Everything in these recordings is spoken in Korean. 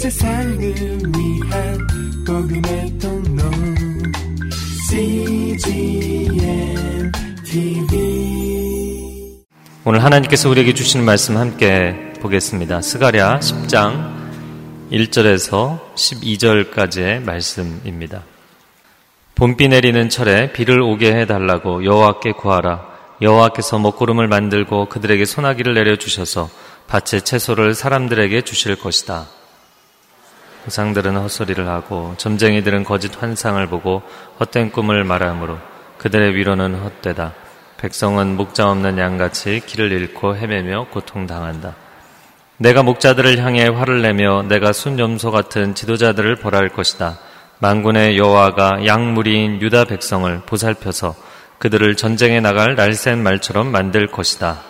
세상을 위한 복음의 통로 CGM TV 오늘 하나님께서 우리에게 주시는 말씀 함께 보겠습니다. 스가랴 10장 1절에서 12절까지의 말씀입니다. 봄비 내리는 철에 비를 오게 해 달라고 여호와께 구하라. 여호와께서 먹구름을 만들고 그들에게 소나기를 내려 주셔서 밭의 채소를 사람들에게 주실 것이다. 우상들은 헛소리를 하고 점쟁이들은 거짓 환상을 보고 헛된 꿈을 말하므로 그들의 위로는 헛되다. 백성은 목자 없는 양같이 길을 잃고 헤매며 고통당한다. 내가 목자들을 향해 화를 내며 내가 순염소 같은 지도자들을 벌할 것이다. 만군의 여호와가 양무리인 유다 백성을 보살펴서 그들을 전쟁에 나갈 날쌘 말처럼 만들 것이다.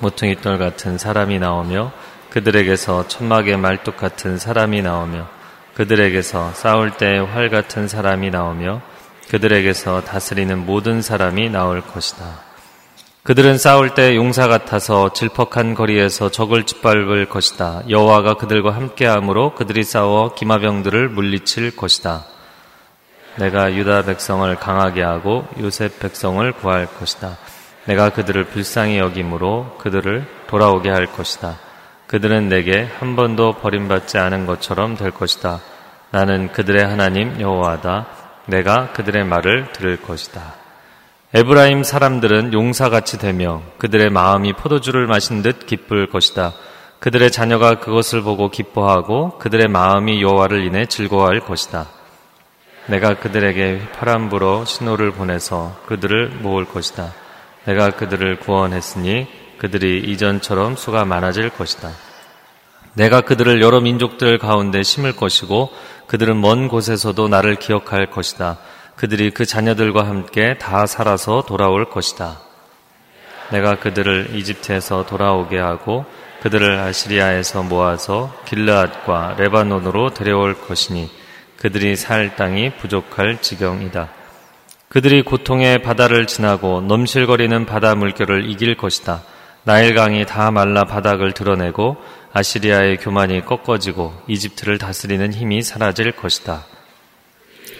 모퉁이 돌 같은 사람이 나오며 그들에게서 천막의 말뚝 같은 사람이 나오며 그들에게서 싸울 때활 같은 사람이 나오며 그들에게서 다스리는 모든 사람이 나올 것이다. 그들은 싸울 때 용사 같아서 질퍽한 거리에서 적을 짓밟을 것이다. 여호와가 그들과 함께함으로 그들이 싸워 기마병들을 물리칠 것이다. 내가 유다 백성을 강하게 하고 요셉 백성을 구할 것이다. 내가 그들을 불쌍히 여김으로 그들을 돌아오게 할 것이다. 그들은 내게 한 번도 버림받지 않은 것처럼 될 것이다. 나는 그들의 하나님 여호와다. 내가 그들의 말을 들을 것이다. 에브라임 사람들은 용사같이 되며 그들의 마음이 포도주를 마신 듯 기쁠 것이다. 그들의 자녀가 그것을 보고 기뻐하고 그들의 마음이 여호와를 인해 즐거워할 것이다. 내가 그들에게 파란불로 신호를 보내서 그들을 모을 것이다. 내가 그들을 구원했으니 그들이 이전처럼 수가 많아질 것이다. 내가 그들을 여러 민족들 가운데 심을 것이고 그들은 먼 곳에서도 나를 기억할 것이다. 그들이 그 자녀들과 함께 다 살아서 돌아올 것이다. 내가 그들을 이집트에서 돌아오게 하고 그들을 아시리아에서 모아서 길르앗과 레바논으로 데려올 것이니 그들이 살 땅이 부족할 지경이다. 그들이 고통의 바다를 지나고 넘실거리는 바다 물결을 이길 것이다. 나일강이 다 말라 바닥을 드러내고 아시리아의 교만이 꺾어지고 이집트를 다스리는 힘이 사라질 것이다.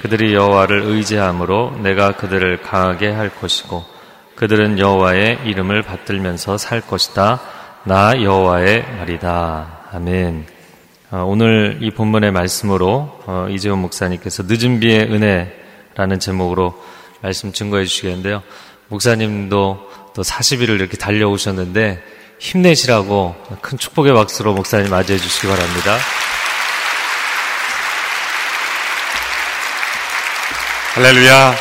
그들이 여호와를 의지함으로 내가 그들을 강하게 할 것이고 그들은 여호와의 이름을 받들면서 살 것이다. 나 여호와의 말이다. 아멘. 어, 오늘 이 본문의 말씀으로 어, 이재훈 목사님께서 늦은 비의 은혜라는 제목으로 말씀 증거해 주시겠는데요. 목사님도 또 40일을 이렇게 달려오셨는데 힘내시라고 큰 축복의 박수로 목사님 맞이해 주시기 바랍니다. 할렐루야.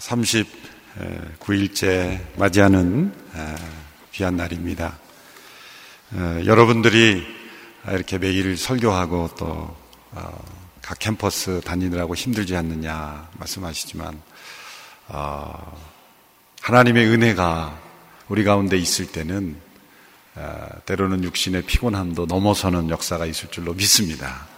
39일째 아, 맞이하는 아, 귀한 날입니다. 어, 여러분들이 이렇게 매일 설교하고 또 각 어, 캠퍼스 다니느라고 힘들지 않느냐 말씀하시지만 어, 하나님의 은혜가 우리 가운데 있을 때는 어, 때로는 육신의 피곤함도 넘어서는 역사가 있을 줄로 믿습니다.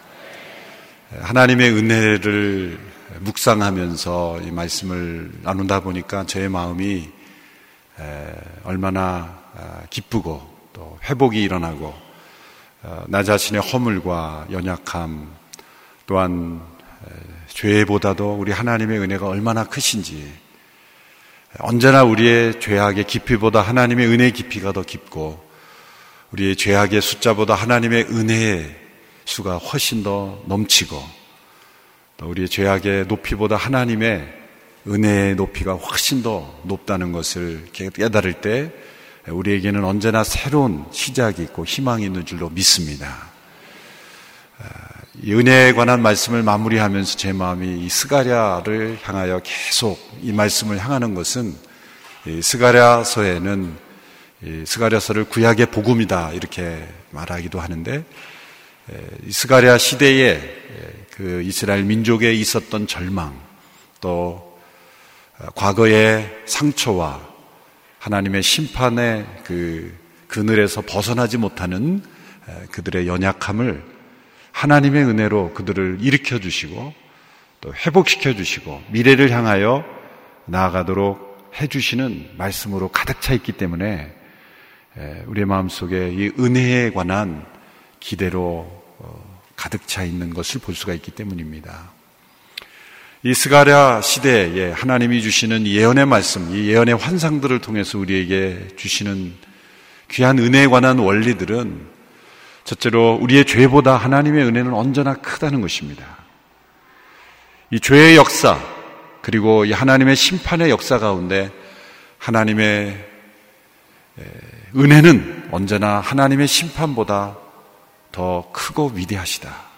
하나님의 은혜를 묵상하면서 이 말씀을 나눈다 보니까 저의 마음이 얼마나 아, 기쁘고 또 회복이 일어나고 어, 나 자신의 허물과 연약함 또한 죄보다도 우리 하나님의 은혜가 얼마나 크신지 언제나 우리의 죄악의 깊이보다 하나님의 은혜의 깊이가 더 깊고 우리의 죄악의 숫자보다 하나님의 은혜의 수가 훨씬 더 넘치고 또 우리의 죄악의 높이보다 하나님의 은혜의 높이가 훨씬 더 높다는 것을 깨달을 때 우리에게는 언제나 새로운 시작이 있고 희망이 있는 줄로 믿습니다. 아, 이 은혜에 관한 말씀을 마무리하면서 제 마음이 이 스가랴를 향하여 계속 이 말씀을 향하는 것은 스가랴서에는 스가랴서를 구약의 복음이다 이렇게 말하기도 하는데 스가랴 시대에 그 이스라엘 민족에 있었던 절망 또 과거의 상처와 하나님의 심판의 그 그늘에서 벗어나지 못하는 그들의 연약함을 하나님의 은혜로 그들을 일으켜 주시고 또 회복시켜 주시고 미래를 향하여 나아가도록 해 주시는 말씀으로 가득 차 있기 때문에 우리의 마음속에 이 은혜에 관한 기대로 어, 가득 차 있는 것을 볼 수가 있기 때문입니다. 이 스가랴 시대에 하나님이 주시는 예언의 말씀, 이 예언의 환상들을 통해서 우리에게 주시는 귀한 은혜에 관한 원리들은 첫째로 우리의 죄보다 하나님의 은혜는 언제나 크다는 것입니다. 이 죄의 역사, 그리고 이 하나님의 심판의 역사 가운데 하나님의 은혜는 언제나 하나님의 심판보다 더 크고 위대하시다.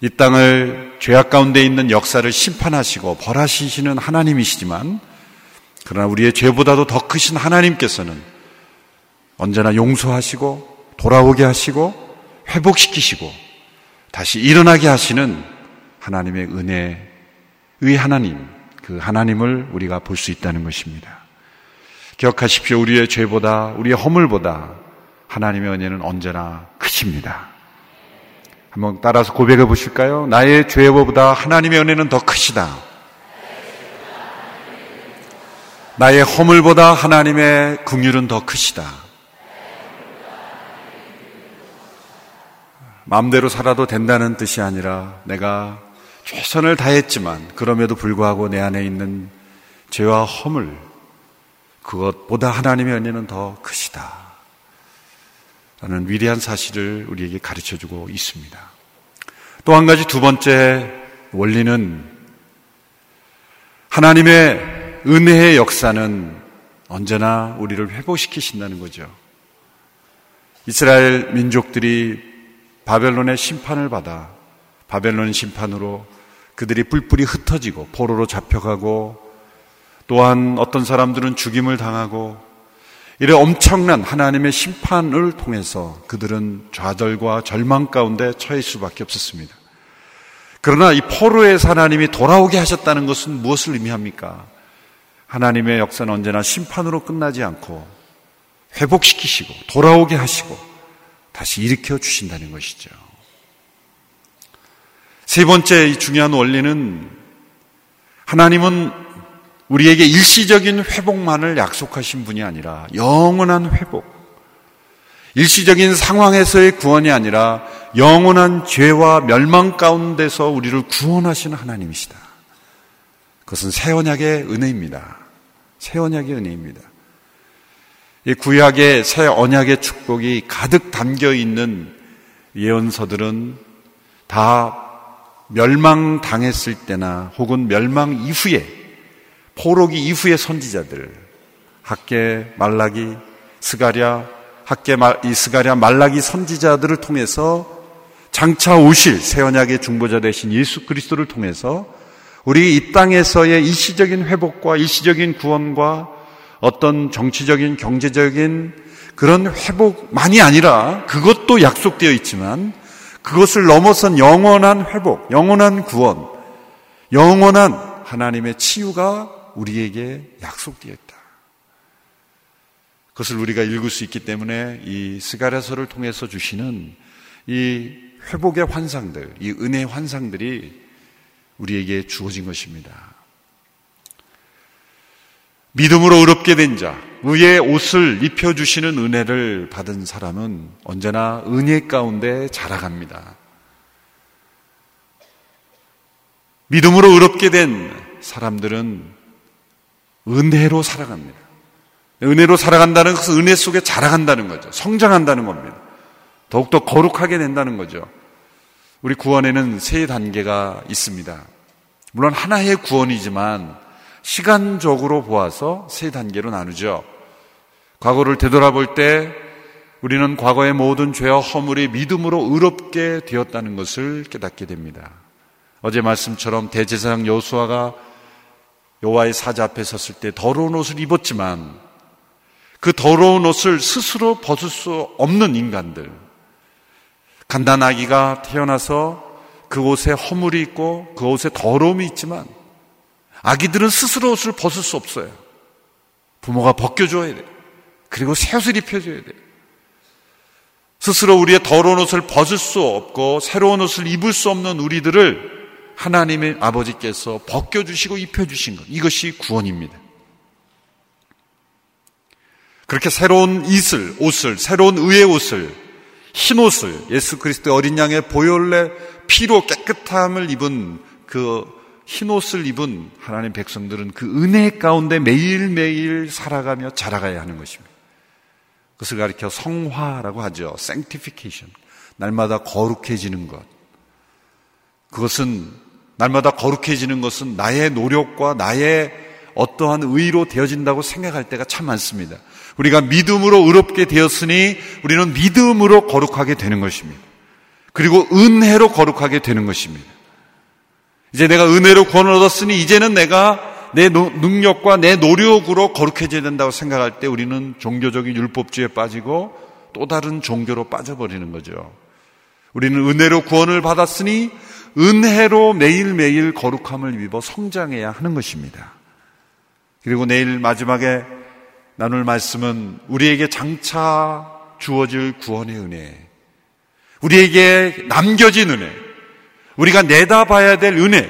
이 땅을 죄악 가운데 있는 역사를 심판하시고 벌하시는 하나님이시지만 그러나 우리의 죄보다도 더 크신 하나님께서는 언제나 용서하시고 돌아오게 하시고 회복시키시고 다시 일어나게 하시는 하나님의 은혜의 하나님, 그 하나님을 우리가 볼 수 있다는 것입니다. 기억하십시오. 우리의 죄보다, 우리의 허물보다 하나님의 은혜는 언제나 크십니다. 한번 따라서 고백해 보실까요? 나의 죄보다 하나님의 은혜는 더 크시다. 나의 허물보다 하나님의 긍휼은 더 크시다. 마음대로 살아도 된다는 뜻이 아니라 내가 최선을 다했지만 그럼에도 불구하고 내 안에 있는 죄와 허물 그것보다 하나님의 은혜는 더 크시다. 라는 위대한 사실을 우리에게 가르쳐 주고 있습니다. 또 한 가지 두 번째 원리는 하나님의 은혜의 역사는 언제나 우리를 회복시키신다는 거죠. 이스라엘 민족들이 바벨론의 심판을 받아 바벨론 심판으로 그들이 뿔뿔이 흩어지고 포로로 잡혀가고 또한 어떤 사람들은 죽임을 당하고 이래 엄청난 하나님의 심판을 통해서 그들은 좌절과 절망 가운데 처할 수밖에 없었습니다. 그러나 이 포로의 하나님이 돌아오게 하셨다는 것은 무엇을 의미합니까? 하나님의 역사는 언제나 심판으로 끝나지 않고 회복시키시고 돌아오게 하시고 다시 일으켜 주신다는 것이죠. 세 번째 이 중요한 원리는 하나님은 우리에게 일시적인 회복만을 약속하신 분이 아니라 영원한 회복. 일시적인 상황에서의 구원이 아니라 영원한 죄와 멸망 가운데서 우리를 구원하시는 하나님이시다. 그것은 새 언약의 은혜입니다. 새 언약의 은혜입니다. 이 구약의 새 언약의 축복이 가득 담겨 있는 예언서들은 다 멸망당했을 때나 혹은 멸망 이후에 포로기 이후의 선지자들 학계 말라기 스가랴 학계 이 스가랴 말라기 선지자들을 통해서 장차 오실 새 언약의 중보자 되신 예수 그리스도를 통해서 우리 이 땅에서의 일시적인 회복과 일시적인 구원과 어떤 정치적인 경제적인 그런 회복만이 아니라 그것도 약속되어 있지만 그것을 넘어선 영원한 회복, 영원한 구원, 영원한 하나님의 치유가 우리에게 약속되어 있다. 그것을 우리가 읽을 수 있기 때문에 이 스가랴서를 통해서 주시는 이 회복의 환상들, 이 은혜의 환상들이 우리에게 주어진 것입니다. 믿음으로 의롭게 된 자, 의의 옷을 입혀주시는 은혜를 받은 사람은 언제나 은혜 가운데 자라갑니다. 믿음으로 의롭게 된 사람들은 은혜로 살아갑니다. 은혜로 살아간다는 것은 은혜 속에 자라간다는 거죠. 성장한다는 겁니다. 더욱더 거룩하게 된다는 거죠. 우리 구원에는 세 단계가 있습니다. 물론 하나의 구원이지만 시간적으로 보아서 세 단계로 나누죠. 과거를 되돌아볼 때 우리는 과거의 모든 죄와 허물이 믿음으로 의롭게 되었다는 것을 깨닫게 됩니다. 어제 말씀처럼 대제사장 여수아가 여호와의 사자 앞에 섰을 때 더러운 옷을 입었지만 그 더러운 옷을 스스로 벗을 수 없는 인간들 간단아기가 태어나서 그 옷에 허물이 있고 그 옷에 더러움이 있지만 아기들은 스스로 옷을 벗을 수 없어요. 부모가 벗겨줘야 돼요. 그리고 새 옷을 입혀줘야 돼요. 스스로 우리의 더러운 옷을 벗을 수 없고 새로운 옷을 입을 수 없는 우리들을 하나님의 아버지께서 벗겨주시고 입혀주신 것. 이것이 구원입니다. 그렇게 새로운 이슬, 옷을, 새로운 의의 옷을, 흰 옷을, 예수 그리스도의 어린 양의 보혈의 피로 깨끗함을 입은 그 흰 옷을 입은 하나님 백성들은 그 은혜 가운데 매일매일 살아가며 자라가야 하는 것입니다. 그것을 가리켜 성화라고 하죠. sanctification. 날마다 거룩해지는 것. 그것은 날마다 거룩해지는 것은 나의 노력과 나의 어떠한 의로 되어진다고 생각할 때가 참 많습니다. 우리가 믿음으로 의롭게 되었으니 우리는 믿음으로 거룩하게 되는 것입니다. 그리고 은혜로 거룩하게 되는 것입니다. 이제 내가 은혜로 구원을 얻었으니 이제는 내가 내 능력과 내 노력으로 거룩해져야 된다고 생각할 때 우리는 종교적인 율법주의에 빠지고 또 다른 종교로 빠져버리는 거죠. 우리는 은혜로 구원을 받았으니 은혜로 매일매일 거룩함을 입어 성장해야 하는 것입니다. 그리고 내일 마지막에 나눌 말씀은 우리에게 장차 주어질 구원의 은혜, 우리에게 남겨진 은혜, 우리가 내다봐야 될 은혜,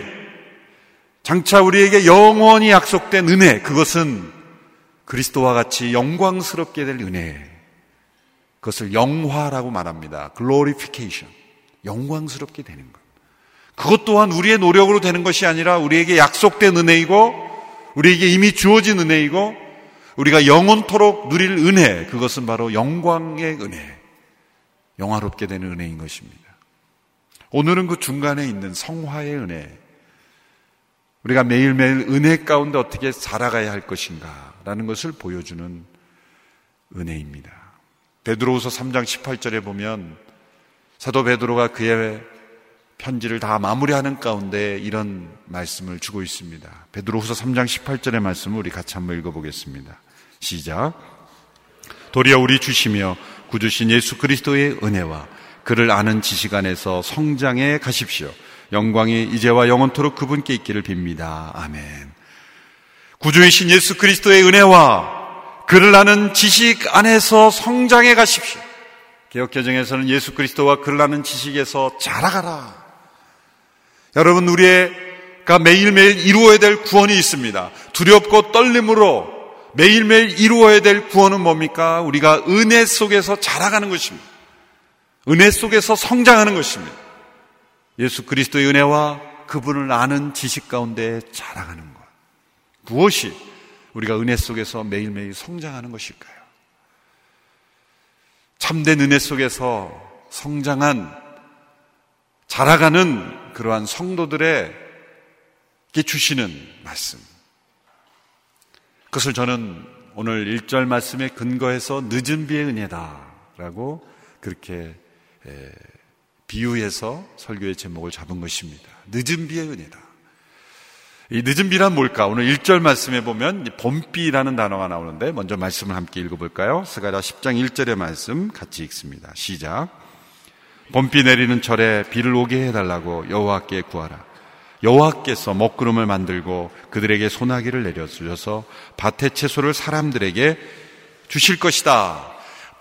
장차 우리에게 영원히 약속된 은혜, 그것은 그리스도와 같이 영광스럽게 될 은혜. 그것을 영화라고 말합니다. glorification. 영광스럽게 되는 것. 그것 또한 우리의 노력으로 되는 것이 아니라 우리에게 약속된 은혜이고 우리에게 이미 주어진 은혜이고 우리가 영원토록 누릴 은혜, 그것은 바로 영광의 은혜, 영화롭게 되는 은혜인 것입니다. 오늘은 그 중간에 있는 성화의 은혜, 우리가 매일매일 은혜 가운데 어떻게 살아가야 할 것인가 라는 것을 보여주는 은혜입니다. 베드로후서 3장 18절에 보면 사도 베드로가 그의 편지를 다 마무리하는 가운데 이런 말씀을 주고 있습니다. 베드로후서 3장 18절의 말씀을 우리 같이 한번 읽어보겠습니다. 시작. 도리어 우리 주시며 구주신 예수 그리스도의 은혜와 그를 아는 지식 안에서 성장해 가십시오. 영광이 이제와 영원토록 그분께 있기를 빕니다. 아멘. 구주이신 예수 그리스도의 은혜와 그를 아는 지식 안에서 성장해 가십시오. 개혁개정에서는 예수 그리스도와 그를 아는 지식에서 자라가라. 여러분, 우리가 매일매일 이루어야 될 구원이 있습니다. 두렵고 떨림으로 매일매일 이루어야 될 구원은 뭡니까? 우리가 은혜 속에서 자라가는 것입니다. 은혜 속에서 성장하는 것입니다. 예수 그리스도의 은혜와 그분을 아는 지식 가운데 자라가는 것. 무엇이 우리가 은혜 속에서 매일매일 성장하는 것일까요? 참된 은혜 속에서 성장한 자라가는 그러한 성도들에게 주시는 말씀. 그것을 저는 오늘 1절 말씀에 근거해서 늦은 비의 은혜다라고 그렇게 비유해서 설교의 제목을 잡은 것입니다. 늦은 비의 은혜다. 이 늦은 비란 뭘까? 오늘 1절 말씀에 보면 봄비라는 단어가 나오는데 먼저 말씀을 함께 읽어볼까요? 스가랴 10장 1절의 말씀 같이 읽습니다. 시작. 봄비 내리는 철에 비를 오게 해달라고 여호와께 구하라. 여호와께서 먹구름을 만들고 그들에게 소나기를 내려주셔서 밭의 채소를 사람들에게 주실 것이다.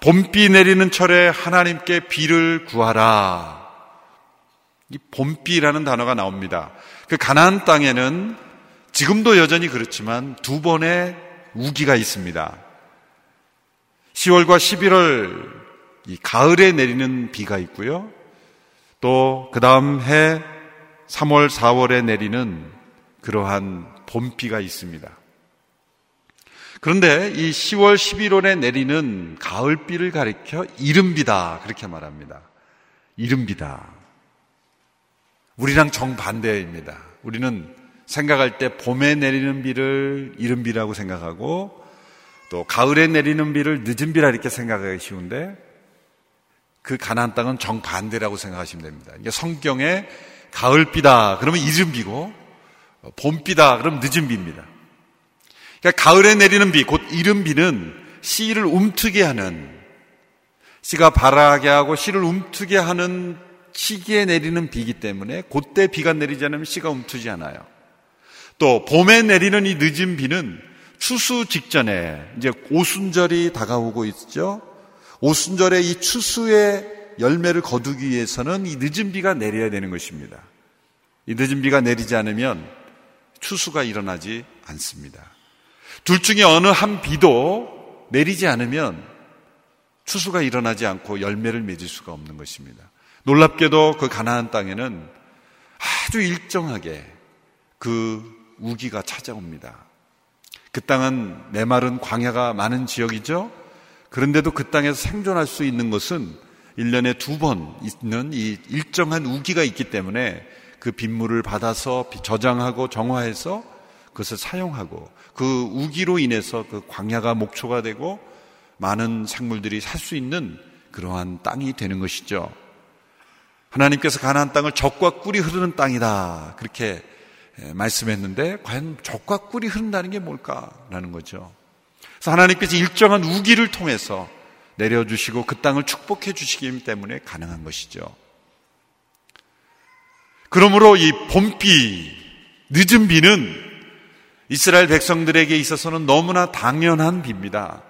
봄비 내리는 철에 하나님께 비를 구하라. 이 봄비라는 단어가 나옵니다. 그 가나안 땅에는 지금도 여전히 그렇지만 두 번의 우기가 있습니다. 10월과 11월 이 가을에 내리는 비가 있고요. 또 그 다음 해 3월, 4월에 내리는 그러한 봄비가 있습니다. 그런데 이 10월, 11월에 내리는 가을비를 가리켜 이른비다. 그렇게 말합니다. 이른비다. 우리랑 정반대입니다. 우리는 생각할 때 봄에 내리는 비를 이른비라고 생각하고 또 가을에 내리는 비를 늦은 비라 이렇게 생각하기 쉬운데 그 가나안 땅은 정반대라고 생각하시면 됩니다. 이게 성경에 가을비다 그러면 이른비고 봄비다 그러면 늦은비입니다. 그러니까 가을에 내리는 비, 곧 이른비는 씨를 움트게 하는 씨가 바라게 하고 씨를 움트게 하는 시기에 내리는 비기 때문에 그때 비가 내리지 않으면 씨가 움트지 않아요. 또 봄에 내리는 이 늦은 비는 추수 직전에 이제 오순절이 다가오고 있죠. 오순절에 이 추수의 열매를 거두기 위해서는 이 늦은 비가 내려야 되는 것입니다. 이 늦은 비가 내리지 않으면 추수가 일어나지 않습니다. 둘 중에 어느 한 비도 내리지 않으면 추수가 일어나지 않고 열매를 맺을 수가 없는 것입니다. 놀랍게도 그 가나안 땅에는 아주 일정하게 그 우기가 찾아옵니다. 그 땅은 메마른 광야가 많은 지역이죠. 그런데도 그 땅에서 생존할 수 있는 것은 1년에 두 번 있는 이 일정한 우기가 있기 때문에 그 빗물을 받아서 저장하고 정화해서 그것을 사용하고 그 우기로 인해서 그 광야가 목초가 되고 많은 생물들이 살 수 있는 그러한 땅이 되는 것이죠. 하나님께서 가나안 땅을 적과 꿀이 흐르는 땅이다. 그렇게 예, 말씀했는데 과연 적과 꿀이 흐른다는 게 뭘까라는 거죠. 그래서 하나님께서 일정한 우기를 통해서 내려주시고 그 땅을 축복해 주시기 때문에 가능한 것이죠. 그러므로 이 봄비, 늦은 비는 이스라엘 백성들에게 있어서는 너무나 당연한 비입니다.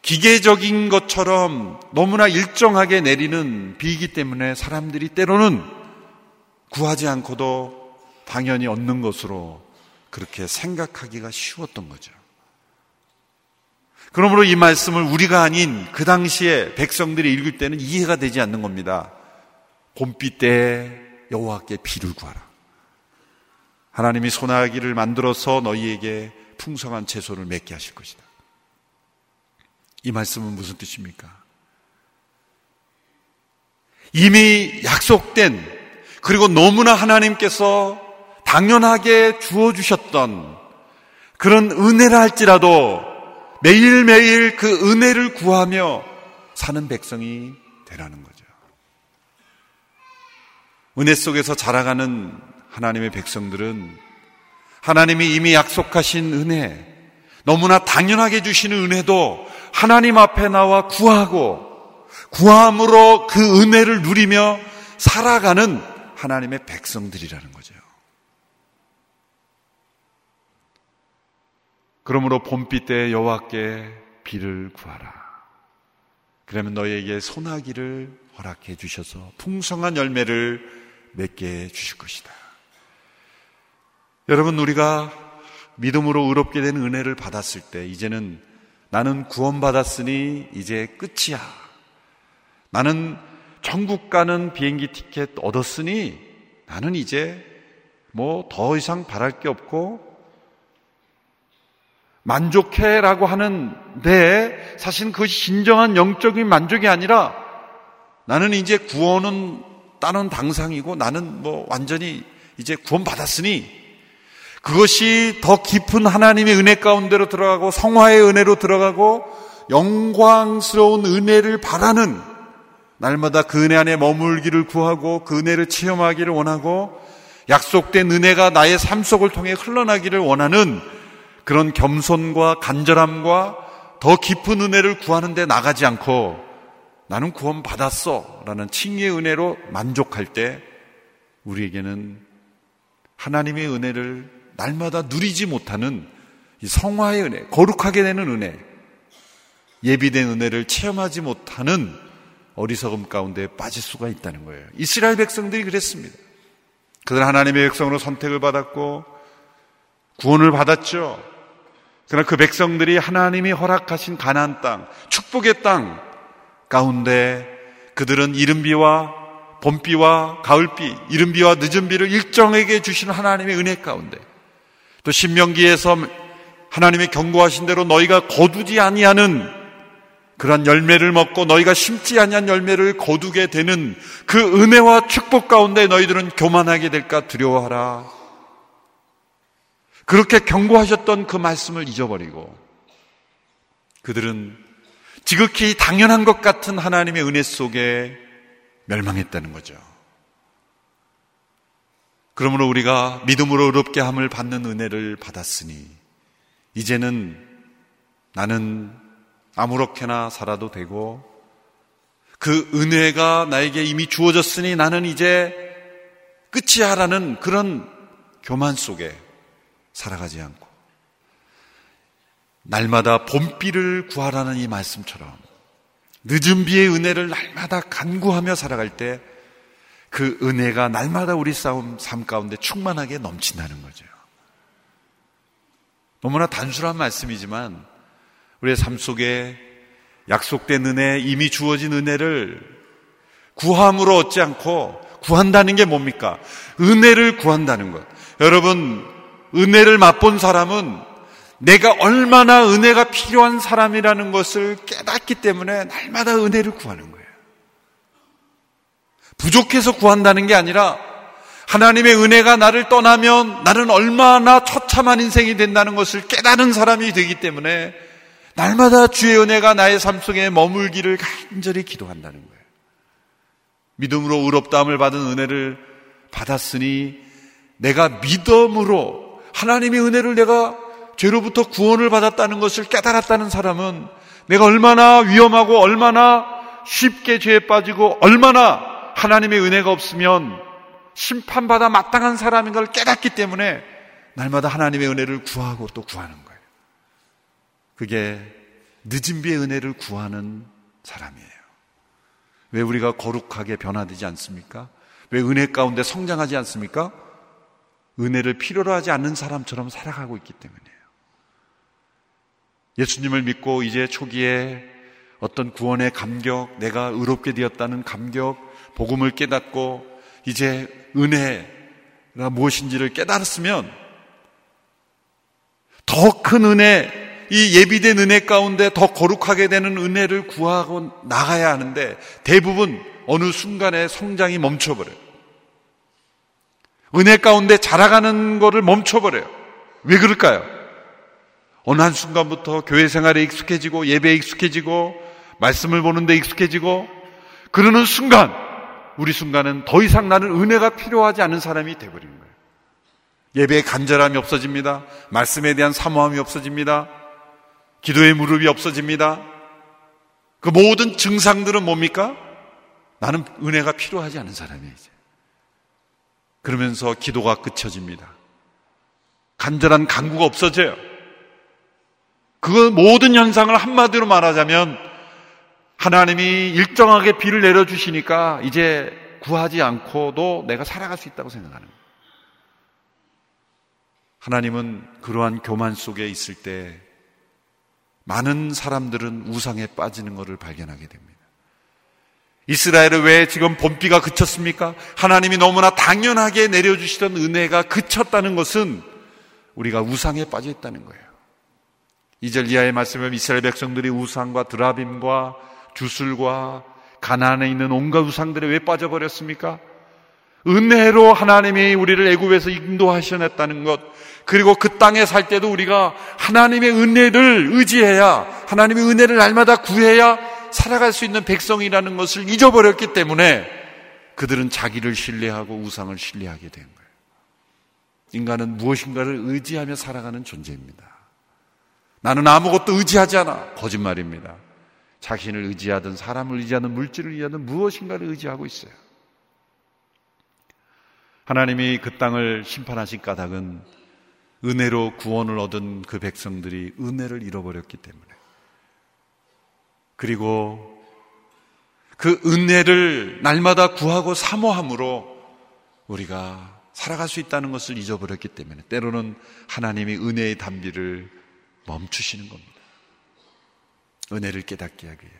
기계적인 것처럼 너무나 일정하게 내리는 비이기 때문에 사람들이 때로는 구하지 않고도 당연히 얻는 것으로 그렇게 생각하기가 쉬웠던 거죠. 그러므로 이 말씀을 우리가 아닌 그 당시에 백성들이 읽을 때는 이해가 되지 않는 겁니다. 봄비 때 여호와께 비를 구하라. 하나님이 소나기를 만들어서 너희에게 풍성한 채소를 맺게 하실 것이다. 이 말씀은 무슨 뜻입니까? 이미 약속된 그리고 너무나 하나님께서 당연하게 주어주셨던 그런 은혜라 할지라도 매일매일 그 은혜를 구하며 사는 백성이 되라는 거죠. 은혜 속에서 자라가는 하나님의 백성들은 하나님이 이미 약속하신 은혜, 너무나 당연하게 주시는 은혜도 하나님 앞에 나와 구하고 구함으로 그 은혜를 누리며 살아가는 하나님의 백성들이라는 거죠. 그러므로 봄비 때 여호와께 비를 구하라. 그러면 너희에게 소나기를 허락해 주셔서 풍성한 열매를 맺게 해 주실 것이다. 여러분 우리가 믿음으로 의롭게 된 은혜를 받았을 때 이제는 나는 구원받았으니 이제 끝이야. 나는 천국 가는 비행기 티켓 얻었으니 나는 이제 뭐 더 이상 바랄 게 없고 만족해라고 하는데 사실 그 진정한 영적인 만족이 아니라 나는 이제 구원은 따는 당상이고 나는 뭐 완전히 이제 구원받았으니 그것이 더 깊은 하나님의 은혜 가운데로 들어가고 성화의 은혜로 들어가고 영광스러운 은혜를 바라는 날마다 그 은혜 안에 머물기를 구하고 그 은혜를 체험하기를 원하고 약속된 은혜가 나의 삶 속을 통해 흘러나기를 원하는 그런 겸손과 간절함과 더 깊은 은혜를 구하는데 나가지 않고 나는 구원 받았어 라는 칭의의 은혜로 만족할 때 우리에게는 하나님의 은혜를 날마다 누리지 못하는 성화의 은혜, 거룩하게 되는 은혜, 예비된 은혜를 체험하지 못하는 어리석음 가운데 빠질 수가 있다는 거예요. 이스라엘 백성들이 그랬습니다. 그들 하나님의 백성으로 선택을 받았고 구원을 받았죠. 그러나 그 백성들이 하나님이 허락하신 가나안 땅, 축복의 땅 가운데 그들은 이른비와 봄비와 가을비, 이른비와 늦은비를 일정하게 주시는 하나님의 은혜 가운데 또 신명기에서 하나님의 경고하신 대로 너희가 거두지 아니하는 그러한 열매를 먹고 너희가 심지 아니한 열매를 거두게 되는 그 은혜와 축복 가운데 너희들은 교만하게 될까 두려워하라. 그렇게 경고하셨던 그 말씀을 잊어버리고 그들은 지극히 당연한 것 같은 하나님의 은혜 속에 멸망했다는 거죠. 그러므로 우리가 믿음으로 의롭게 함을 받는 은혜를 받았으니 이제는 나는 아무렇게나 살아도 되고 그 은혜가 나에게 이미 주어졌으니 나는 이제 끝이야 라는 그런 교만 속에 살아가지 않고 날마다 봄비를 구하라는 이 말씀처럼 늦은 비의 은혜를 날마다 간구하며 살아갈 때 그 은혜가 날마다 우리 싸움 삶 가운데 충만하게 넘친다는 거죠. 너무나 단순한 말씀이지만 우리의 삶 속에 약속된 은혜, 이미 주어진 은혜를 구함으로 얻지 않고 구한다는 게 뭡니까? 은혜를 구한다는 것. 여러분, 은혜를 맛본 사람은 내가 얼마나 은혜가 필요한 사람이라는 것을 깨닫기 때문에 날마다 은혜를 구하는 거예요. 부족해서 구한다는 게 아니라 하나님의 은혜가 나를 떠나면 나는 얼마나 처참한 인생이 된다는 것을 깨닫는 사람이 되기 때문에 날마다 주의 은혜가 나의 삶 속에 머물기를 간절히 기도한다는 거예요. 믿음으로 의롭다함을 받은 은혜를 받았으니 내가 믿음으로 하나님의 은혜를 내가 죄로부터 구원을 받았다는 것을 깨달았다는 사람은 내가 얼마나 위험하고 얼마나 쉽게 죄에 빠지고 얼마나 하나님의 은혜가 없으면 심판받아 마땅한 사람인 걸 깨닫기 때문에 날마다 하나님의 은혜를 구하고 또 구하는 거예요. 그게 늦은 비의 은혜를 구하는 사람이에요. 왜 우리가 거룩하게 변화되지 않습니까? 왜 은혜 가운데 성장하지 않습니까? 은혜를 필요로 하지 않는 사람처럼 살아가고 있기 때문이에요. 예수님을 믿고 이제 초기에 어떤 구원의 감격, 내가 의롭게 되었다는 감격, 복음을 깨닫고 이제 은혜가 무엇인지를 깨달았으면 더 큰 은혜, 이 예비된 은혜 가운데 더 거룩하게 되는 은혜를 구하고 나가야 하는데 대부분 어느 순간에 성장이 멈춰버려요. 은혜 가운데 자라가는 것을 멈춰버려요. 왜 그럴까요? 어느 한순간부터 교회 생활에 익숙해지고 예배에 익숙해지고 말씀을 보는데 익숙해지고 그러는 순간 우리 순간은 더 이상 나는 은혜가 필요하지 않은 사람이 되버리는 거예요. 예배에 간절함이 없어집니다. 말씀에 대한 사모함이 없어집니다. 기도의 무릎이 없어집니다. 그 모든 증상들은 뭡니까? 나는 은혜가 필요하지 않은 사람이에요, 이제. 그러면서 기도가 끝쳐집니다. 간절한 간구가 없어져요. 그 모든 현상을 한마디로 말하자면 하나님이 일정하게 비를 내려주시니까 이제 구하지 않고도 내가 살아갈 수 있다고 생각하는. 하나님은 그러한 교만 속에 있을 때 많은 사람들은 우상에 빠지는 것을 발견하게 됩니다. 이스라엘은 왜 지금 봄비가 그쳤습니까? 하나님이 너무나 당연하게 내려주시던 은혜가 그쳤다는 것은 우리가 우상에 빠져 있다는 거예요. 이절 이하의 말씀은 이스라엘 백성들이 우상과 드라빔과 주술과 가난에 있는 온갖 우상들에 왜 빠져버렸습니까? 은혜로 하나님이 우리를 애굽에서 인도하셔냈다는 것 그리고 그 땅에 살 때도 우리가 하나님의 은혜를 의지해야 하나님의 은혜를 날마다 구해야 살아갈 수 있는 백성이라는 것을 잊어버렸기 때문에 그들은 자기를 신뢰하고 우상을 신뢰하게 된 거예요. 인간은 무엇인가를 의지하며 살아가는 존재입니다. 나는 아무것도 의지하지 않아. 거짓말입니다. 자신을 의지하든 사람을 의지하든 물질을 의지하든 무엇인가를 의지하고 있어요. 하나님이 그 땅을 심판하신 까닭은 은혜로 구원을 얻은 그 백성들이 은혜를 잃어버렸기 때문에 그리고 그 은혜를 날마다 구하고 사모함으로 우리가 살아갈 수 있다는 것을 잊어버렸기 때문에 때로는 하나님이 은혜의 담비를 멈추시는 겁니다. 은혜를 깨닫게 하게 해요.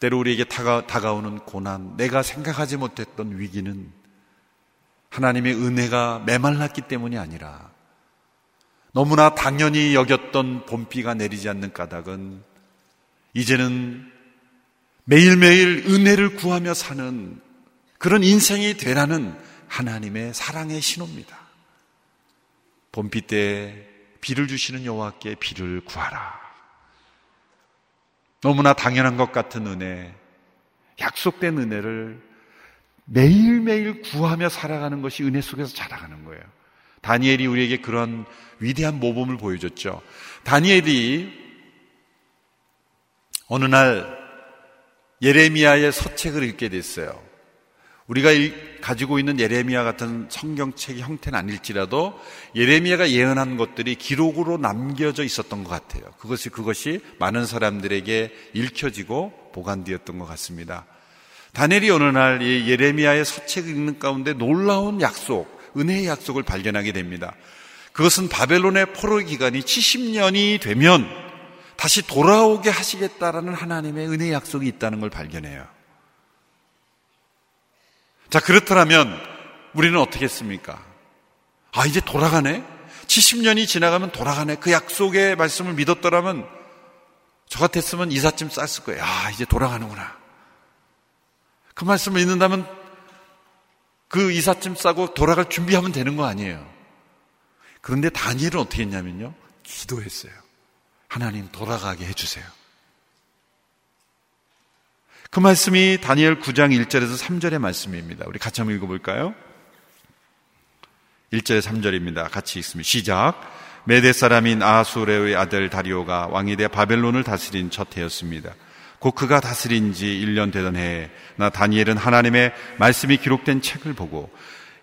때로 우리에게 다가, 다가오는 고난, 내가 생각하지 못했던 위기는 하나님의 은혜가 메말랐기 때문이 아니라 너무나 당연히 여겼던 봄비가 내리지 않는 까닭은 이제는 매일매일 은혜를 구하며 사는 그런 인생이 되라는 하나님의 사랑의 신호입니다. 봄비 때 비를 주시는 여호와께 비를 구하라. 너무나 당연한 것 같은 은혜, 약속된 은혜를 매일매일 구하며 살아가는 것이 은혜 속에서 자라가는 거예요. 다니엘이 우리에게 그런 위대한 모범을 보여줬죠. 다니엘이 어느 날 예레미야의 서책을 읽게 됐어요. 우리가 가지고 있는 예레미야 같은 성경책의 형태는 아닐지라도 예레미야가 예언한 것들이 기록으로 남겨져 있었던 것 같아요. 그것이 그것이 많은 사람들에게 읽혀지고 보관되었던 것 같습니다. 다니엘이 어느 날 예레미야의 서책을 읽는 가운데 놀라운 약속, 은혜의 약속을 발견하게 됩니다. 그것은 바벨론의 포로 기간이 70년이 되면 다시 돌아오게 하시겠다라는 하나님의 은혜 약속이 있다는 걸 발견해요. 자, 그렇더라면 우리는 어떻게 했습니까? 아, 이제 돌아가네? 70년이 지나가면 돌아가네. 그 약속의 말씀을 믿었더라면 저 같았으면 이삿짐 쌌을 거예요. 아, 이제 돌아가는구나. 그 말씀을 믿는다면 그 이삿짐 싸고 돌아갈 준비하면 되는 거 아니에요. 그런데 다니엘은 어떻게 했냐면요. 기도했어요. 하나님 돌아가게 해주세요. 그 말씀이 다니엘 9장 1절에서 3절의 말씀입니다. 우리 같이 한번 읽어볼까요? 1절 3절입니다. 같이 읽습니다. 시작. 메대 사람인 아수레의 아들 다리오가 왕이 돼 바벨론을 다스린 첫 해였습니다. 곧 그가 다스린 지 1년 되던 해에 나 다니엘은 하나님의 말씀이 기록된 책을 보고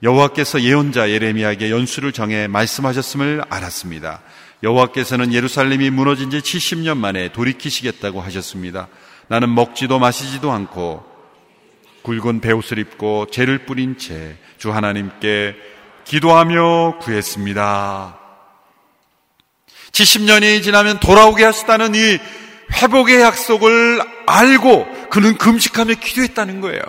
여호와께서 예언자 예레미야에게 연수를 정해 말씀하셨음을 알았습니다. 여호와께서는 예루살렘이 무너진 지 70년 만에 돌이키시겠다고 하셨습니다. 나는 먹지도 마시지도 않고 굵은 배옷을 입고 죄를 뿌린 채 주 하나님께 기도하며 구했습니다. 70년이 지나면 돌아오게 하시다는 이 회복의 약속을 알고 그는 금식하며 기도했다는 거예요.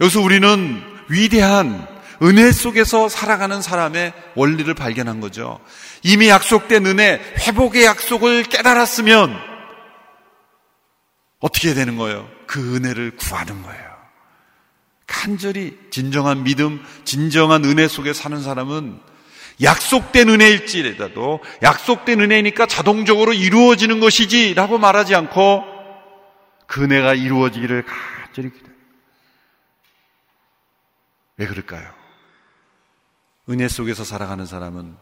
여기서 우리는 위대한 은혜 속에서 살아가는 사람의 원리를 발견한 거죠. 이미 약속된 은혜, 회복의 약속을 깨달았으면 어떻게 되는 거예요? 그 은혜를 구하는 거예요. 간절히 진정한 믿음, 진정한 은혜 속에 사는 사람은 약속된 은혜일지라도 약속된 은혜니까 자동적으로 이루어지는 것이지라고 말하지 않고 그 은혜가 이루어지기를 간절히 기도해요. 왜 그럴까요? 은혜 속에서 살아가는 사람은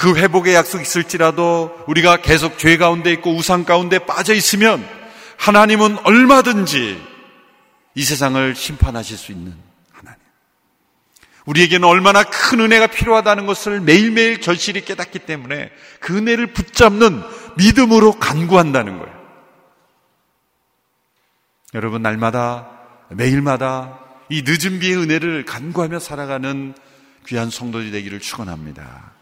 그 회복의 약속이 있을지라도 우리가 계속 죄 가운데 있고 우상 가운데 빠져 있으면 하나님은 얼마든지 이 세상을 심판하실 수 있는 하나님. 우리에게는 얼마나 큰 은혜가 필요하다는 것을 매일매일 절실히 깨닫기 때문에 그 은혜를 붙잡는 믿음으로 간구한다는 거예요. 여러분, 날마다, 매일마다 이 늦은 비의 은혜를 간구하며 살아가는 귀한 성도들이 되기를 축원합니다.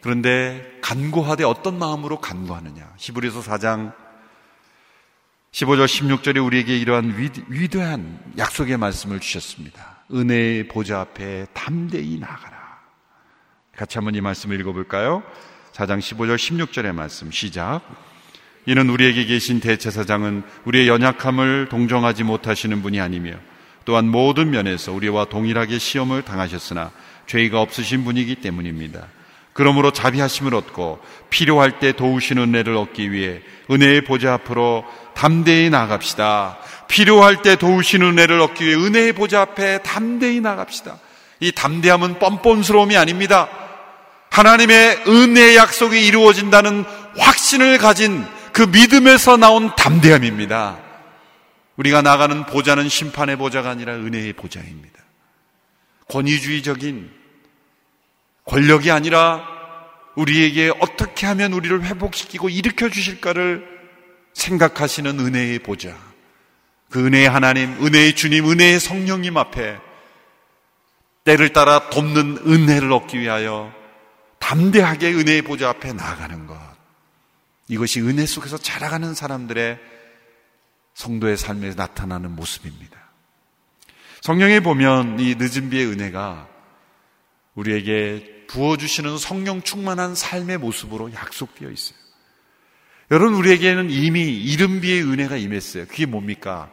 그런데 간구하되 어떤 마음으로 간구하느냐? 히브리서 4장 15절 16절에 우리에게 이러한 위대한 약속의 말씀을 주셨습니다. 은혜의 보좌 앞에 담대히 나가라. 같이 한번 이 말씀을 읽어볼까요? 4장 15절 16절의 말씀 시작. 이는 우리에게 계신 대체사장은 우리의 연약함을 동정하지 못하시는 분이 아니며 또한 모든 면에서 우리와 동일하게 시험을 당하셨으나 죄가 없으신 분이기 때문입니다. 그러므로 자비하심을 얻고 필요할 때 도우시는 은혜를 얻기 위해 은혜의 보좌 앞으로 담대히 나갑시다. 필요할 때 도우시는 은혜를 얻기 위해 은혜의 보좌 앞에 담대히 나갑시다. 이 담대함은 뻔뻔스러움이 아닙니다. 하나님의 은혜의 약속이 이루어진다는 확신을 가진 그 믿음에서 나온 담대함입니다. 우리가 나가는 보좌는 심판의 보좌가 아니라 은혜의 보좌입니다. 권위주의적인 권력이 아니라 우리에게 어떻게 하면 우리를 회복시키고 일으켜 주실까를 생각하시는 은혜의 보좌. 그 은혜의 하나님, 은혜의 주님, 은혜의 성령님 앞에 때를 따라 돕는 은혜를 얻기 위하여 담대하게 은혜의 보좌 앞에 나아가는 것. 이것이 은혜 속에서 자라가는 사람들의 성도의 삶에 나타나는 모습입니다. 성령에 보면 이 늦은 비의 은혜가 우리에게 부어주시는 성령 충만한 삶의 모습으로 약속되어 있어요. 여러분, 우리에게는 이미 이른비의 은혜가 임했어요. 그게 뭡니까?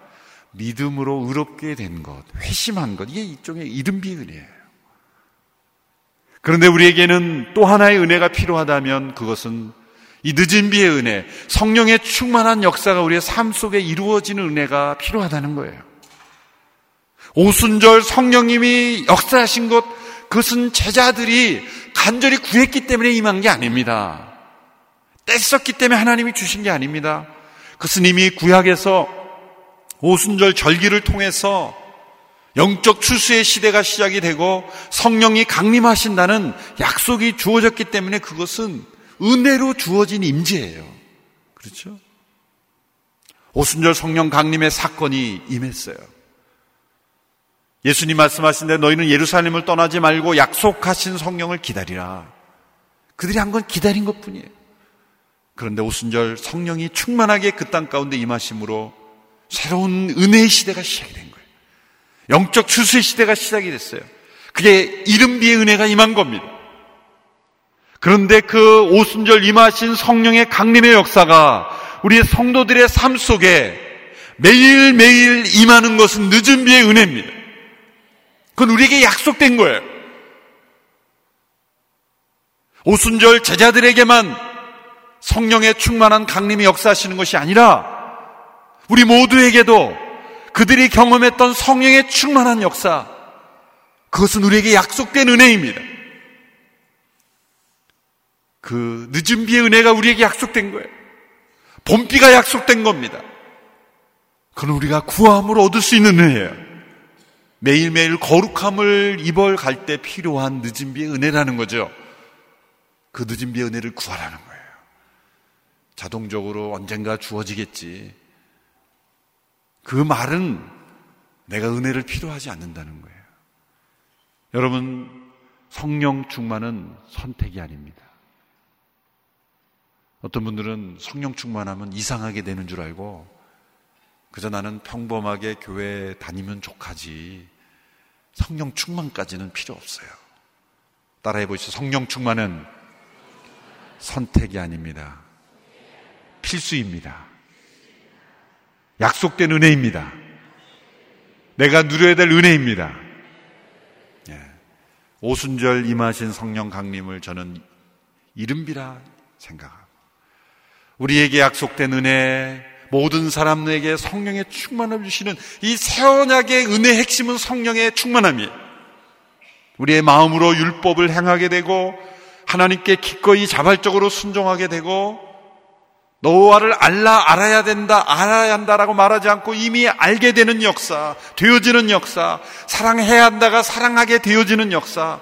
믿음으로 의롭게 된 것, 회심한 것. 이게 일종의 이른비의 은혜예요. 그런데 우리에게는 또 하나의 은혜가 필요하다면 그것은 이 늦은 비의 은혜, 성령의 충만한 역사가 우리의 삶 속에 이루어지는 은혜가 필요하다는 거예요. 오순절 성령님이 역사하신 것, 그것은 제자들이 간절히 구했기 때문에 임한 게 아닙니다. 뗐었기 때문에 하나님이 주신 게 아닙니다. 그것은 이미 구약에서 오순절 절기를 통해서 영적 추수의 시대가 시작이 되고 성령이 강림하신다는 약속이 주어졌기 때문에 그것은 은혜로 주어진 임재예요. 그렇죠? 오순절 성령 강림의 사건이 임했어요. 예수님 말씀하신 대 너희는 예루살렘을 떠나지 말고 약속하신 성령을 기다리라. 그들이 한 건 기다린 것 뿐이에요. 그런데 오순절 성령이 충만하게 그 땅 가운데 임하심으로 새로운 은혜의 시대가 시작이 된 거예요. 영적 추수의 시대가 시작이 됐어요. 그게 이른비의 은혜가 임한 겁니다. 그런데 그 오순절 임하신 성령의 강림의 역사가 우리의 성도들의 삶 속에 매일매일 임하는 것은 늦은 비의 은혜입니다. 그건 우리에게 약속된 거예요. 오순절 제자들에게만 성령의 충만한 강림이 역사하시는 것이 아니라 우리 모두에게도 그들이 경험했던 성령의 충만한 역사, 그것은 우리에게 약속된 은혜입니다. 그 늦은 비의 은혜가 우리에게 약속된 거예요. 봄비가 약속된 겁니다. 그건 우리가 구함을 얻을 수 있는 은혜예요. 매일매일 거룩함을 입을 갈때 필요한 늦은 비의 은혜라는 거죠. 그 늦은 비의 은혜를 구하라는 거예요. 자동적으로 언젠가 주어지겠지. 그 말은 내가 은혜를 필요하지 않는다는 거예요. 여러분, 성령 충만은 선택이 아닙니다. 어떤 분들은 성령 충만하면 이상하게 되는 줄 알고 그저 나는 평범하게 교회 다니면 족하지 성령 충만까지는 필요 없어요. 따라해 보시죠. 성령 충만은 선택이 아닙니다. 필수입니다. 약속된 은혜입니다. 내가 누려야 될 은혜입니다. 예. 오순절 임하신 성령 강림을 저는 이른비라 생각합니다. 우리에게 약속된 은혜, 모든 사람에게 성령의 충만을 주시는 이 새 언약의 은혜의 핵심은 성령의 충만함이에요. 우리의 마음으로 율법을 행하게 되고 하나님께 기꺼이 자발적으로 순종하게 되고 노아를 알라 알아야 된다 알아야 한다라고 말하지 않고 이미 알게 되는 역사 되어지는 역사 사랑해야 한다가 사랑하게 되어지는 역사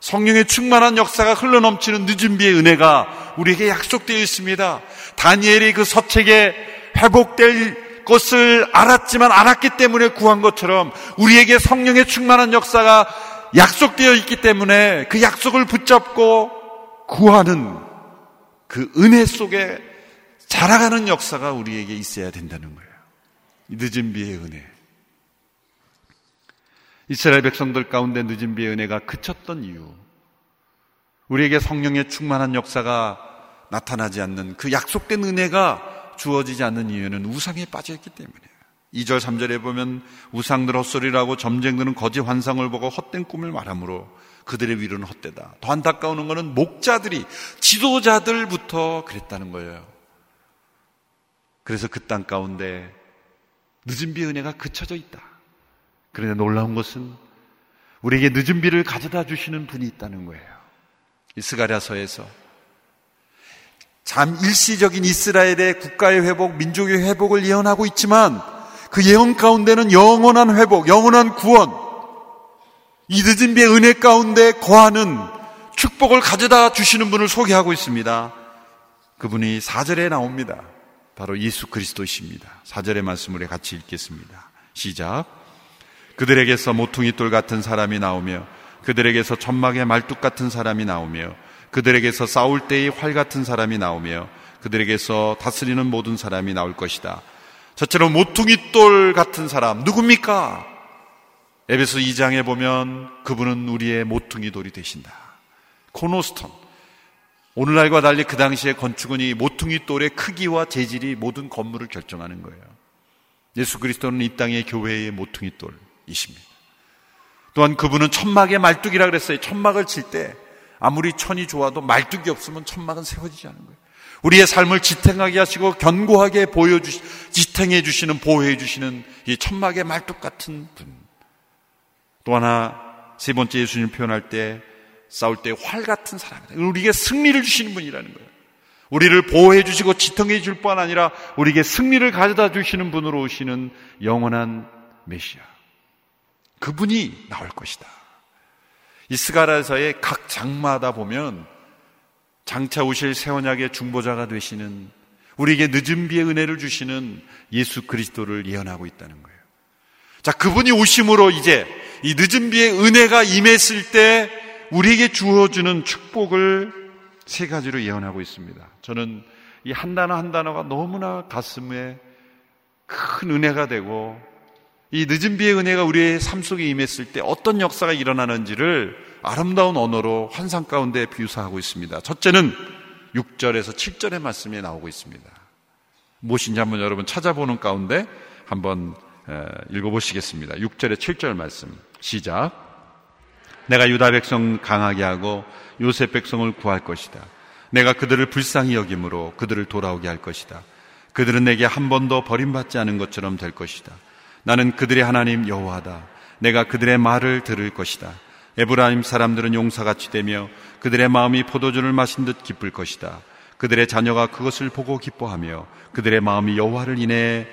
성령의 충만한 역사가 흘러넘치는 늦은 비의 은혜가 우리에게 약속되어 있습니다. 다니엘이 그 서책에 회복될 것을 알았지만 알았기 때문에 구한 것처럼 우리에게 성령의 충만한 역사가 약속되어 있기 때문에 그 약속을 붙잡고 구하는 그 은혜 속에 자라가는 역사가 우리에게 있어야 된다는 거예요. 늦은 비의 은혜. 이스라엘 백성들 가운데 늦은 비의 은혜가 그쳤던 이유. 우리에게 성령의 충만한 역사가 나타나지 않는 그 약속된 은혜가 주어지지 않는 이유는 우상에 빠져있기 때문이에요. 2절, 3절에 보면 우상들 헛소리라고 점쟁들은 거짓 환상을 보고 헛된 꿈을 말하므로 그들의 위로는 헛되다. 더 안타까운 것은 목자들이, 지도자들부터 그랬다는 거예요. 그래서 그 땅 가운데 늦은 비 은혜가 그쳐져 있다. 그런데 놀라운 것은 우리에게 늦은 비를 가져다 주시는 분이 있다는 거예요. 이 스가랴서에서 잠 일시적인 이스라엘의 국가의 회복, 민족의 회복을 예언하고 있지만 그 예언 가운데는 영원한 회복, 영원한 구원, 이 늦은 비의 은혜 가운데 거하는 축복을 가져다 주시는 분을 소개하고 있습니다. 그분이 4절에 나옵니다. 바로 예수 그리스도이십니다. 4절의 말씀을 같이 읽겠습니다. 시작. 그들에게서 모퉁이 돌 같은 사람이 나오며 그들에게서 천막의 말뚝 같은 사람이 나오며 그들에게서 싸울 때의 활 같은 사람이 나오며 그들에게서 다스리는 모든 사람이 나올 것이다. 저처럼 모퉁이 돌 같은 사람 누굽니까? 에베소 2장에 보면 그분은 우리의 모퉁이 돌이 되신다. 코노스톤. 오늘날과 달리 그 당시의 건축은 이 모퉁이 돌의 크기와 재질이 모든 건물을 결정하는 거예요. 예수 그리스도는 이 땅의 교회의 모퉁이 돌이십니다. 또한 그분은 천막의 말뚝이라 그랬어요. 천막을 칠 때 아무리 천이 좋아도 말뚝이 없으면 천막은 세워지지 않는 거예요. 우리의 삶을 지탱하게 하시고 견고하게 보여주 지탱해 주시는 보호해 주시는 이 천막의 말뚝 같은 분. 또 하나 세 번째 예수님 표현할 때 싸울 때 활 같은 사람이다. 우리에게 승리를 주시는 분이라는 거예요. 우리를 보호해 주시고 지탱해 줄 뿐 아니라 우리에게 승리를 가져다 주시는 분으로 오시는 영원한 메시아. 그분이 나올 것이다. 이스가라서의 각 장마다 보면 장차 오실 새 언약의 중보자가 되시는 우리에게 늦은 비의 은혜를 주시는 예수 그리스도를 예언하고 있다는 거예요. 자, 그분이 오심으로 이제 이 늦은 비의 은혜가 임했을 때 우리에게 주어주는 축복을 세 가지로 예언하고 있습니다. 저는 이 한 단어 한 단어가 너무나 가슴에 큰 은혜가 되고 이 늦은 비의 은혜가 우리의 삶 속에 임했을 때 어떤 역사가 일어나는지를 아름다운 언어로 환상 가운데 비유사하고 있습니다. 첫째는 6절에서 7절의 말씀이 나오고 있습니다. 무엇인지 한번 여러분 찾아보는 가운데 한번 읽어보시겠습니다. 6절에 7절 말씀 시작. 내가 유다 백성 강하게 하고 요셉 백성을 구할 것이다. 내가 그들을 불쌍히 여김으로 그들을 돌아오게 할 것이다. 그들은 내게 한 번도 버림받지 않은 것처럼 될 것이다. 나는 그들의 하나님 여호와다. 내가 그들의 말을 들을 것이다. 에브라임 사람들은 용사같이 되며 그들의 마음이 포도주를 마신 듯 기쁠 것이다. 그들의 자녀가 그것을 보고 기뻐하며 그들의 마음이 여호와를 인해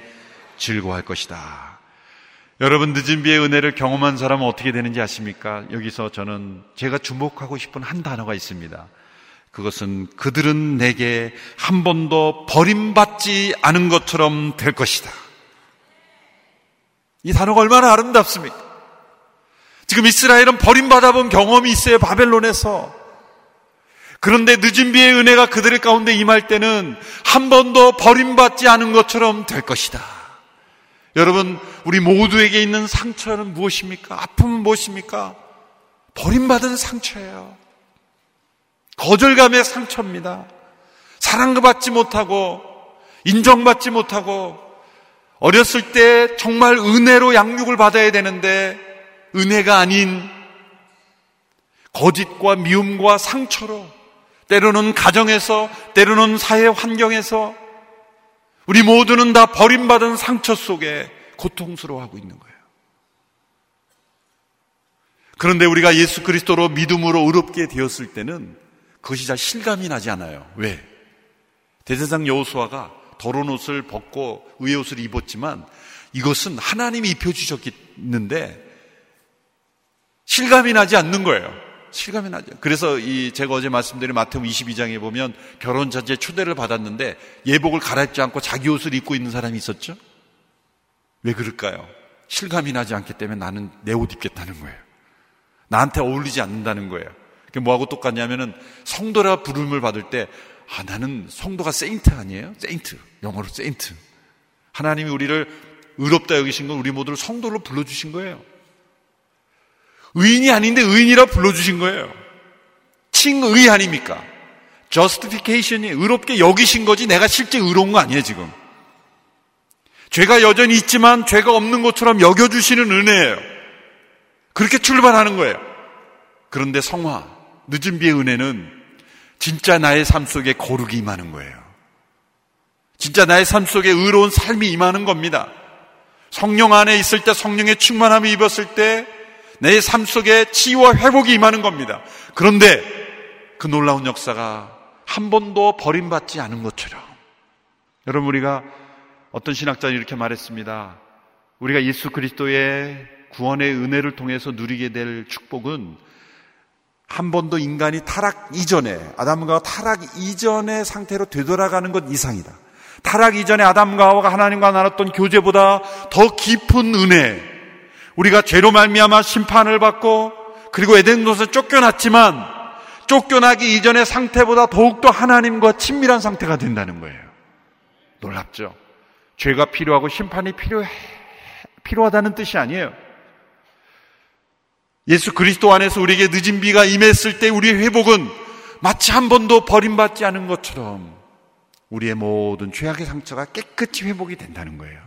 즐거워할 것이다. 여러분 늦은 비의 은혜를 경험한 사람은 어떻게 되는지 아십니까? 여기서 저는 제가 주목하고 싶은 한 단어가 있습니다. 그것은 그들은 내게 한 번도 버림받지 않은 것처럼 될 것이다. 이 단어가 얼마나 아름답습니까? 지금 이스라엘은 버림받아 본 경험이 있어요, 바벨론에서. 그런데 늦은 비의 은혜가 그들 가운데 임할 때는 한 번도 버림받지 않은 것처럼 될 것이다. 여러분, 우리 모두에게 있는 상처는 무엇입니까? 아픔은 무엇입니까? 버림받은 상처예요. 거절감의 상처입니다. 사랑받지 못하고, 인정받지 못하고, 어렸을 때 정말 은혜로 양육을 받아야 되는데, 은혜가 아닌 거짓과 미움과 상처로 때로는 가정에서, 때로는 사회 환경에서 우리 모두는 다 버림받은 상처 속에 고통스러워하고 있는 거예요. 그런데 우리가 예수 그리스도로 믿음으로 의롭게 되었을 때는 그것이 잘 실감이 나지 않아요. 왜? 대제상 여호수아가 더러운 옷을 벗고 의의 옷을 입었지만 이것은 하나님이 입혀주셨는데 실감이 나지 않는 거예요. 실감이 나죠. 그래서 이 제가 어제 말씀드린 마태복음 22장에 보면 결혼 자제 초대를 받았는데 예복을 갈아입지 않고 자기 옷을 입고 있는 사람이 있었죠. 왜 그럴까요? 실감이 나지 않기 때문에 나는 내 옷 입겠다는 거예요. 나한테 어울리지 않는다는 거예요. 그게 뭐하고 똑같냐면은 성도라 부름을 받을 때 아, 나는 성도가 saint 아니에요? saint. 영어로 saint. 하나님이 우리를 의롭다 여기신 건 우리 모두를 성도로 불러주신 거예요. 의인이 아닌데 의인이라 불러주신 거예요. 칭의 아닙니까? justification이 의롭게 여기신 거지 내가 실제 의로운 거 아니에요, 지금. 죄가 여전히 있지만 죄가 없는 것처럼 여겨주시는 은혜예요. 그렇게 출발하는 거예요. 그런데 성화, 늦은 비의 은혜는 진짜 나의 삶 속에 거룩이 임하는 거예요. 진짜 나의 삶 속에 의로운 삶이 임하는 겁니다. 성령 안에 있을 때 성령의 충만함이 입었을 때 내 삶 속에 치유와 회복이 임하는 겁니다. 그런데 그 놀라운 역사가 한 번도 버림받지 않은 것처럼 여러분 우리가 어떤 신학자는 이렇게 말했습니다. 우리가 예수 그리스도의 구원의 은혜를 통해서 누리게 될 축복은 한 번도 인간이 타락 이전에 아담과 타락 이전의 상태로 되돌아가는 것 이상이다. 타락 이전에 아담과 하와가 하나님과 나눴던 교제보다 더 깊은 은혜. 우리가 죄로 말미암아 심판을 받고 그리고 에덴 동산 쫓겨났지만 쫓겨나기 이전의 상태보다 더욱더 하나님과 친밀한 상태가 된다는 거예요. 놀랍죠? 죄가 필요하고 심판이 필요해 필요하다는 뜻이 아니에요. 예수 그리스도 안에서 우리에게 늦은 비가 임했을 때 우리의 회복은 마치 한 번도 버림받지 않은 것처럼 우리의 모든 죄악의 상처가 깨끗이 회복이 된다는 거예요.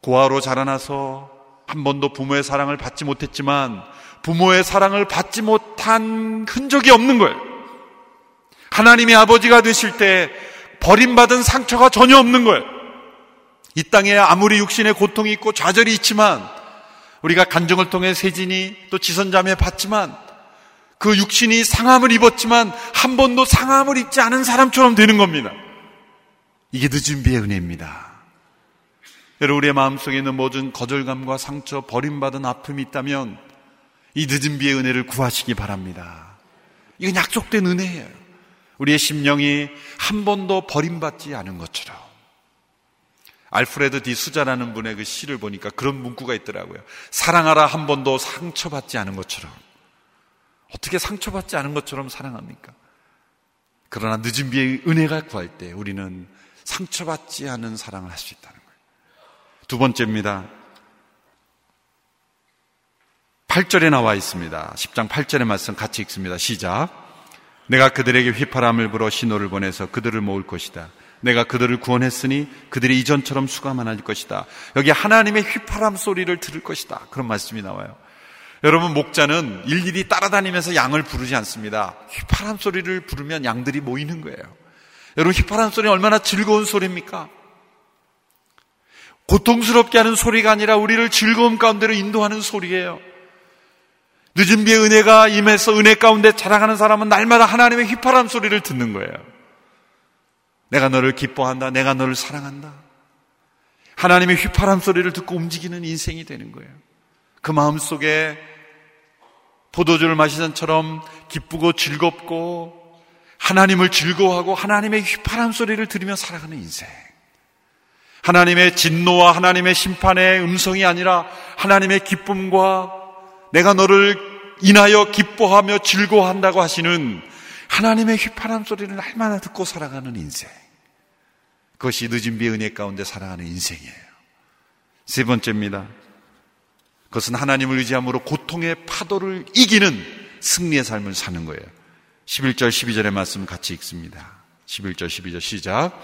고아로 자라나서 한 번도 부모의 사랑을 받지 못했지만 부모의 사랑을 받지 못한 흔적이 없는 거예요. 하나님의 아버지가 되실 때 버림받은 상처가 전혀 없는 거예요. 이 땅에 아무리 육신의 고통이 있고 좌절이 있지만 우리가 간증을 통해 세진이 또 지선자매 봤지만 그 육신이 상함을 입었지만 한 번도 상함을 입지 않은 사람처럼 되는 겁니다. 이게 늦은 비의 은혜입니다. 여러분 우리의 마음속에 있는 모든 거절감과 상처, 버림받은 아픔이 있다면 이 늦은 비의 은혜를 구하시기 바랍니다. 이건 약속된 은혜예요. 우리의 심령이 한 번도 버림받지 않은 것처럼 알프레드 디 수자라는 분의 그 시를 보니까 그런 문구가 있더라고요. 사랑하라 한 번도 상처받지 않은 것처럼. 어떻게 상처받지 않은 것처럼 사랑합니까? 그러나 늦은 비의 은혜가 구할 때 우리는 상처받지 않은 사랑을 할 수 있다는 거예요. 두 번째입니다. 8절에 나와 있습니다. 10장 8절의 말씀 같이 읽습니다. 시작. 내가 그들에게 휘파람을 불어 신호를 보내서 그들을 모을 것이다. 내가 그들을 구원했으니 그들이 이전처럼 수가 많아질 것이다. 여기 하나님의 휘파람 소리를 들을 것이다. 그런 말씀이 나와요. 여러분, 목자는 일일이 따라다니면서 양을 부르지 않습니다. 휘파람 소리를 부르면 양들이 모이는 거예요. 여러분, 휘파람 소리 얼마나 즐거운 소리입니까? 고통스럽게 하는 소리가 아니라 우리를 즐거움 가운데로 인도하는 소리예요. 늦은 비의 은혜가 임해서 은혜 가운데 자랑하는 사람은 날마다 하나님의 휘파람 소리를 듣는 거예요. 내가 너를 기뻐한다. 내가 너를 사랑한다. 하나님의 휘파람 소리를 듣고 움직이는 인생이 되는 거예요. 그 마음 속에 포도주를 마시는 처럼 기쁘고 즐겁고 하나님을 즐거워하고 하나님의 휘파람 소리를 들으며 살아가는 인생. 하나님의 진노와 하나님의 심판의 음성이 아니라 하나님의 기쁨과 내가 너를 인하여 기뻐하며 즐거워한다고 하시는 하나님의 휘파람 소리를 날마다 듣고 살아가는 인생. 그것이 늦은 비 은혜 가운데 살아가는 인생이에요. 세 번째입니다. 그것은 하나님을 의지함으로 고통의 파도를 이기는 승리의 삶을 사는 거예요. 11절, 12절의 말씀 같이 읽습니다. 11절, 12절 시작.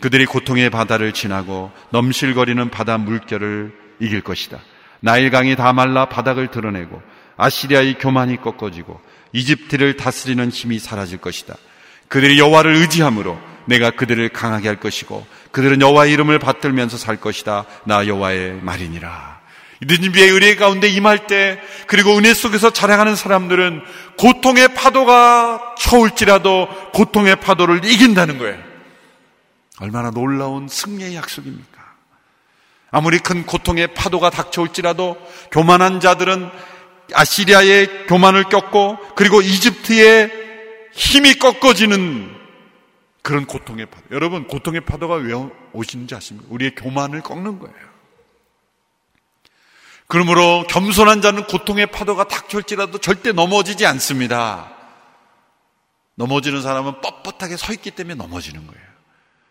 그들이 고통의 바다를 지나고 넘실거리는 바다 물결을 이길 것이다. 나일강이 다 말라 바닥을 드러내고 아시리아의 교만이 꺾어지고 이집트를 다스리는 힘이 사라질 것이다. 그들이 여호와를 의지함으로 내가 그들을 강하게 할 것이고 그들은 여호와의 이름을 받들면서 살 것이다. 나 여호와의 말이니라. 늦은 비의 은혜 가운데 임할 때 그리고 은혜 속에서 자랑하는 사람들은 고통의 파도가 쳐올지라도 고통의 파도를 이긴다는 거예요. 얼마나 놀라운 승리의 약속입니까? 아무리 큰 고통의 파도가 닥쳐올지라도 교만한 자들은 아시리아의 교만을 겪고 그리고 이집트의 힘이 꺾어지는 그런 고통의 파도. 여러분, 고통의 파도가 왜 오시는지 아십니까? 우리의 교만을 꺾는 거예요. 그러므로 겸손한 자는 고통의 파도가 닥쳐올지라도 절대 넘어지지 않습니다. 넘어지는 사람은 뻣뻣하게 서 있기 때문에 넘어지는 거예요.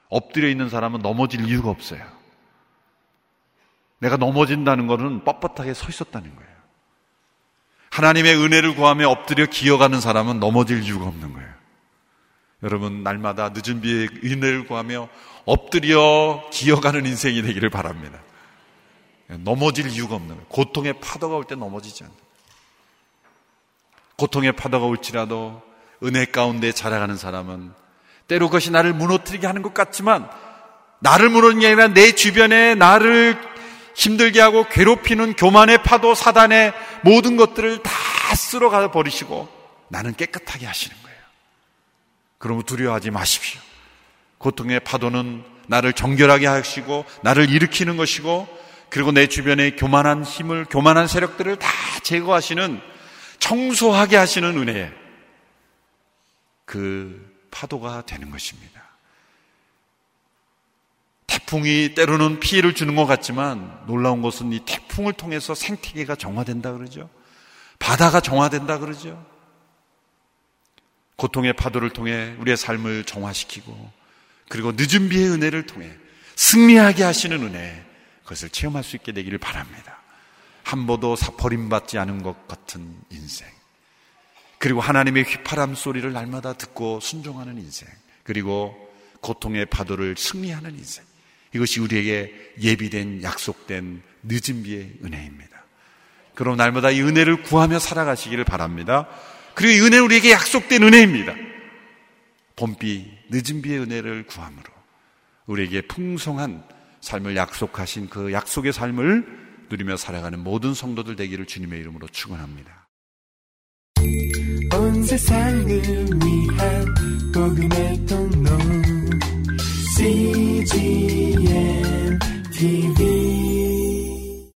엎드려 있는 사람은 넘어질 이유가 없어요. 내가 넘어진다는 것은 뻣뻣하게 서 있었다는 거예요. 하나님의 은혜를 구하며 엎드려 기어가는 사람은 넘어질 이유가 없는 거예요. 여러분 날마다 늦은 비에 은혜를 구하며 엎드려 기어가는 인생이 되기를 바랍니다. 넘어질 이유가 없는 거예요. 고통의 파도가 올 때 넘어지지 않는 고통의 파도가 올지라도 은혜 가운데 자라가는 사람은 때로 그것이 나를 무너뜨리게 하는 것 같지만 나를 무너뜨리는 게 아니라 내 주변에 나를 힘들게 하고 괴롭히는 교만의 파도 사단의 모든 것들을 다 쓸어가 버리시고 나는 깨끗하게 하시는 거예요. 그러면 두려워하지 마십시오. 고통의 파도는 나를 정결하게 하시고 나를 일으키는 것이고 그리고 내 주변의 교만한 힘을 교만한 세력들을 다 제거하시는 청소하게 하시는 은혜에 그 파도가 되는 것입니다. 태풍이 때로는 피해를 주는 것 같지만 놀라운 것은 이 태풍을 통해서 생태계가 정화된다 그러죠. 바다가 정화된다 그러죠. 고통의 파도를 통해 우리의 삶을 정화시키고 그리고 늦은 비의 은혜를 통해 승리하게 하시는 은혜 그것을 체험할 수 있게 되기를 바랍니다. 한 번도 버림받지 않은 것 같은 인생. 그리고 하나님의 휘파람 소리를 날마다 듣고 순종하는 인생. 그리고 고통의 파도를 승리하는 인생. 이것이 우리에게 예비된 약속된 늦은 비의 은혜입니다. 그럼 날마다 이 은혜를 구하며 살아가시기를 바랍니다. 그리고 이 은혜는 우리에게 약속된 은혜입니다. 봄비, 늦은 비의 은혜를 구함으로 우리에게 풍성한 삶을 약속하신 그 약속의 삶을 누리며 살아가는 모든 성도들 되기를 주님의 이름으로 축원합니다. 온 세상을 위한 복음의 통로 CGM TV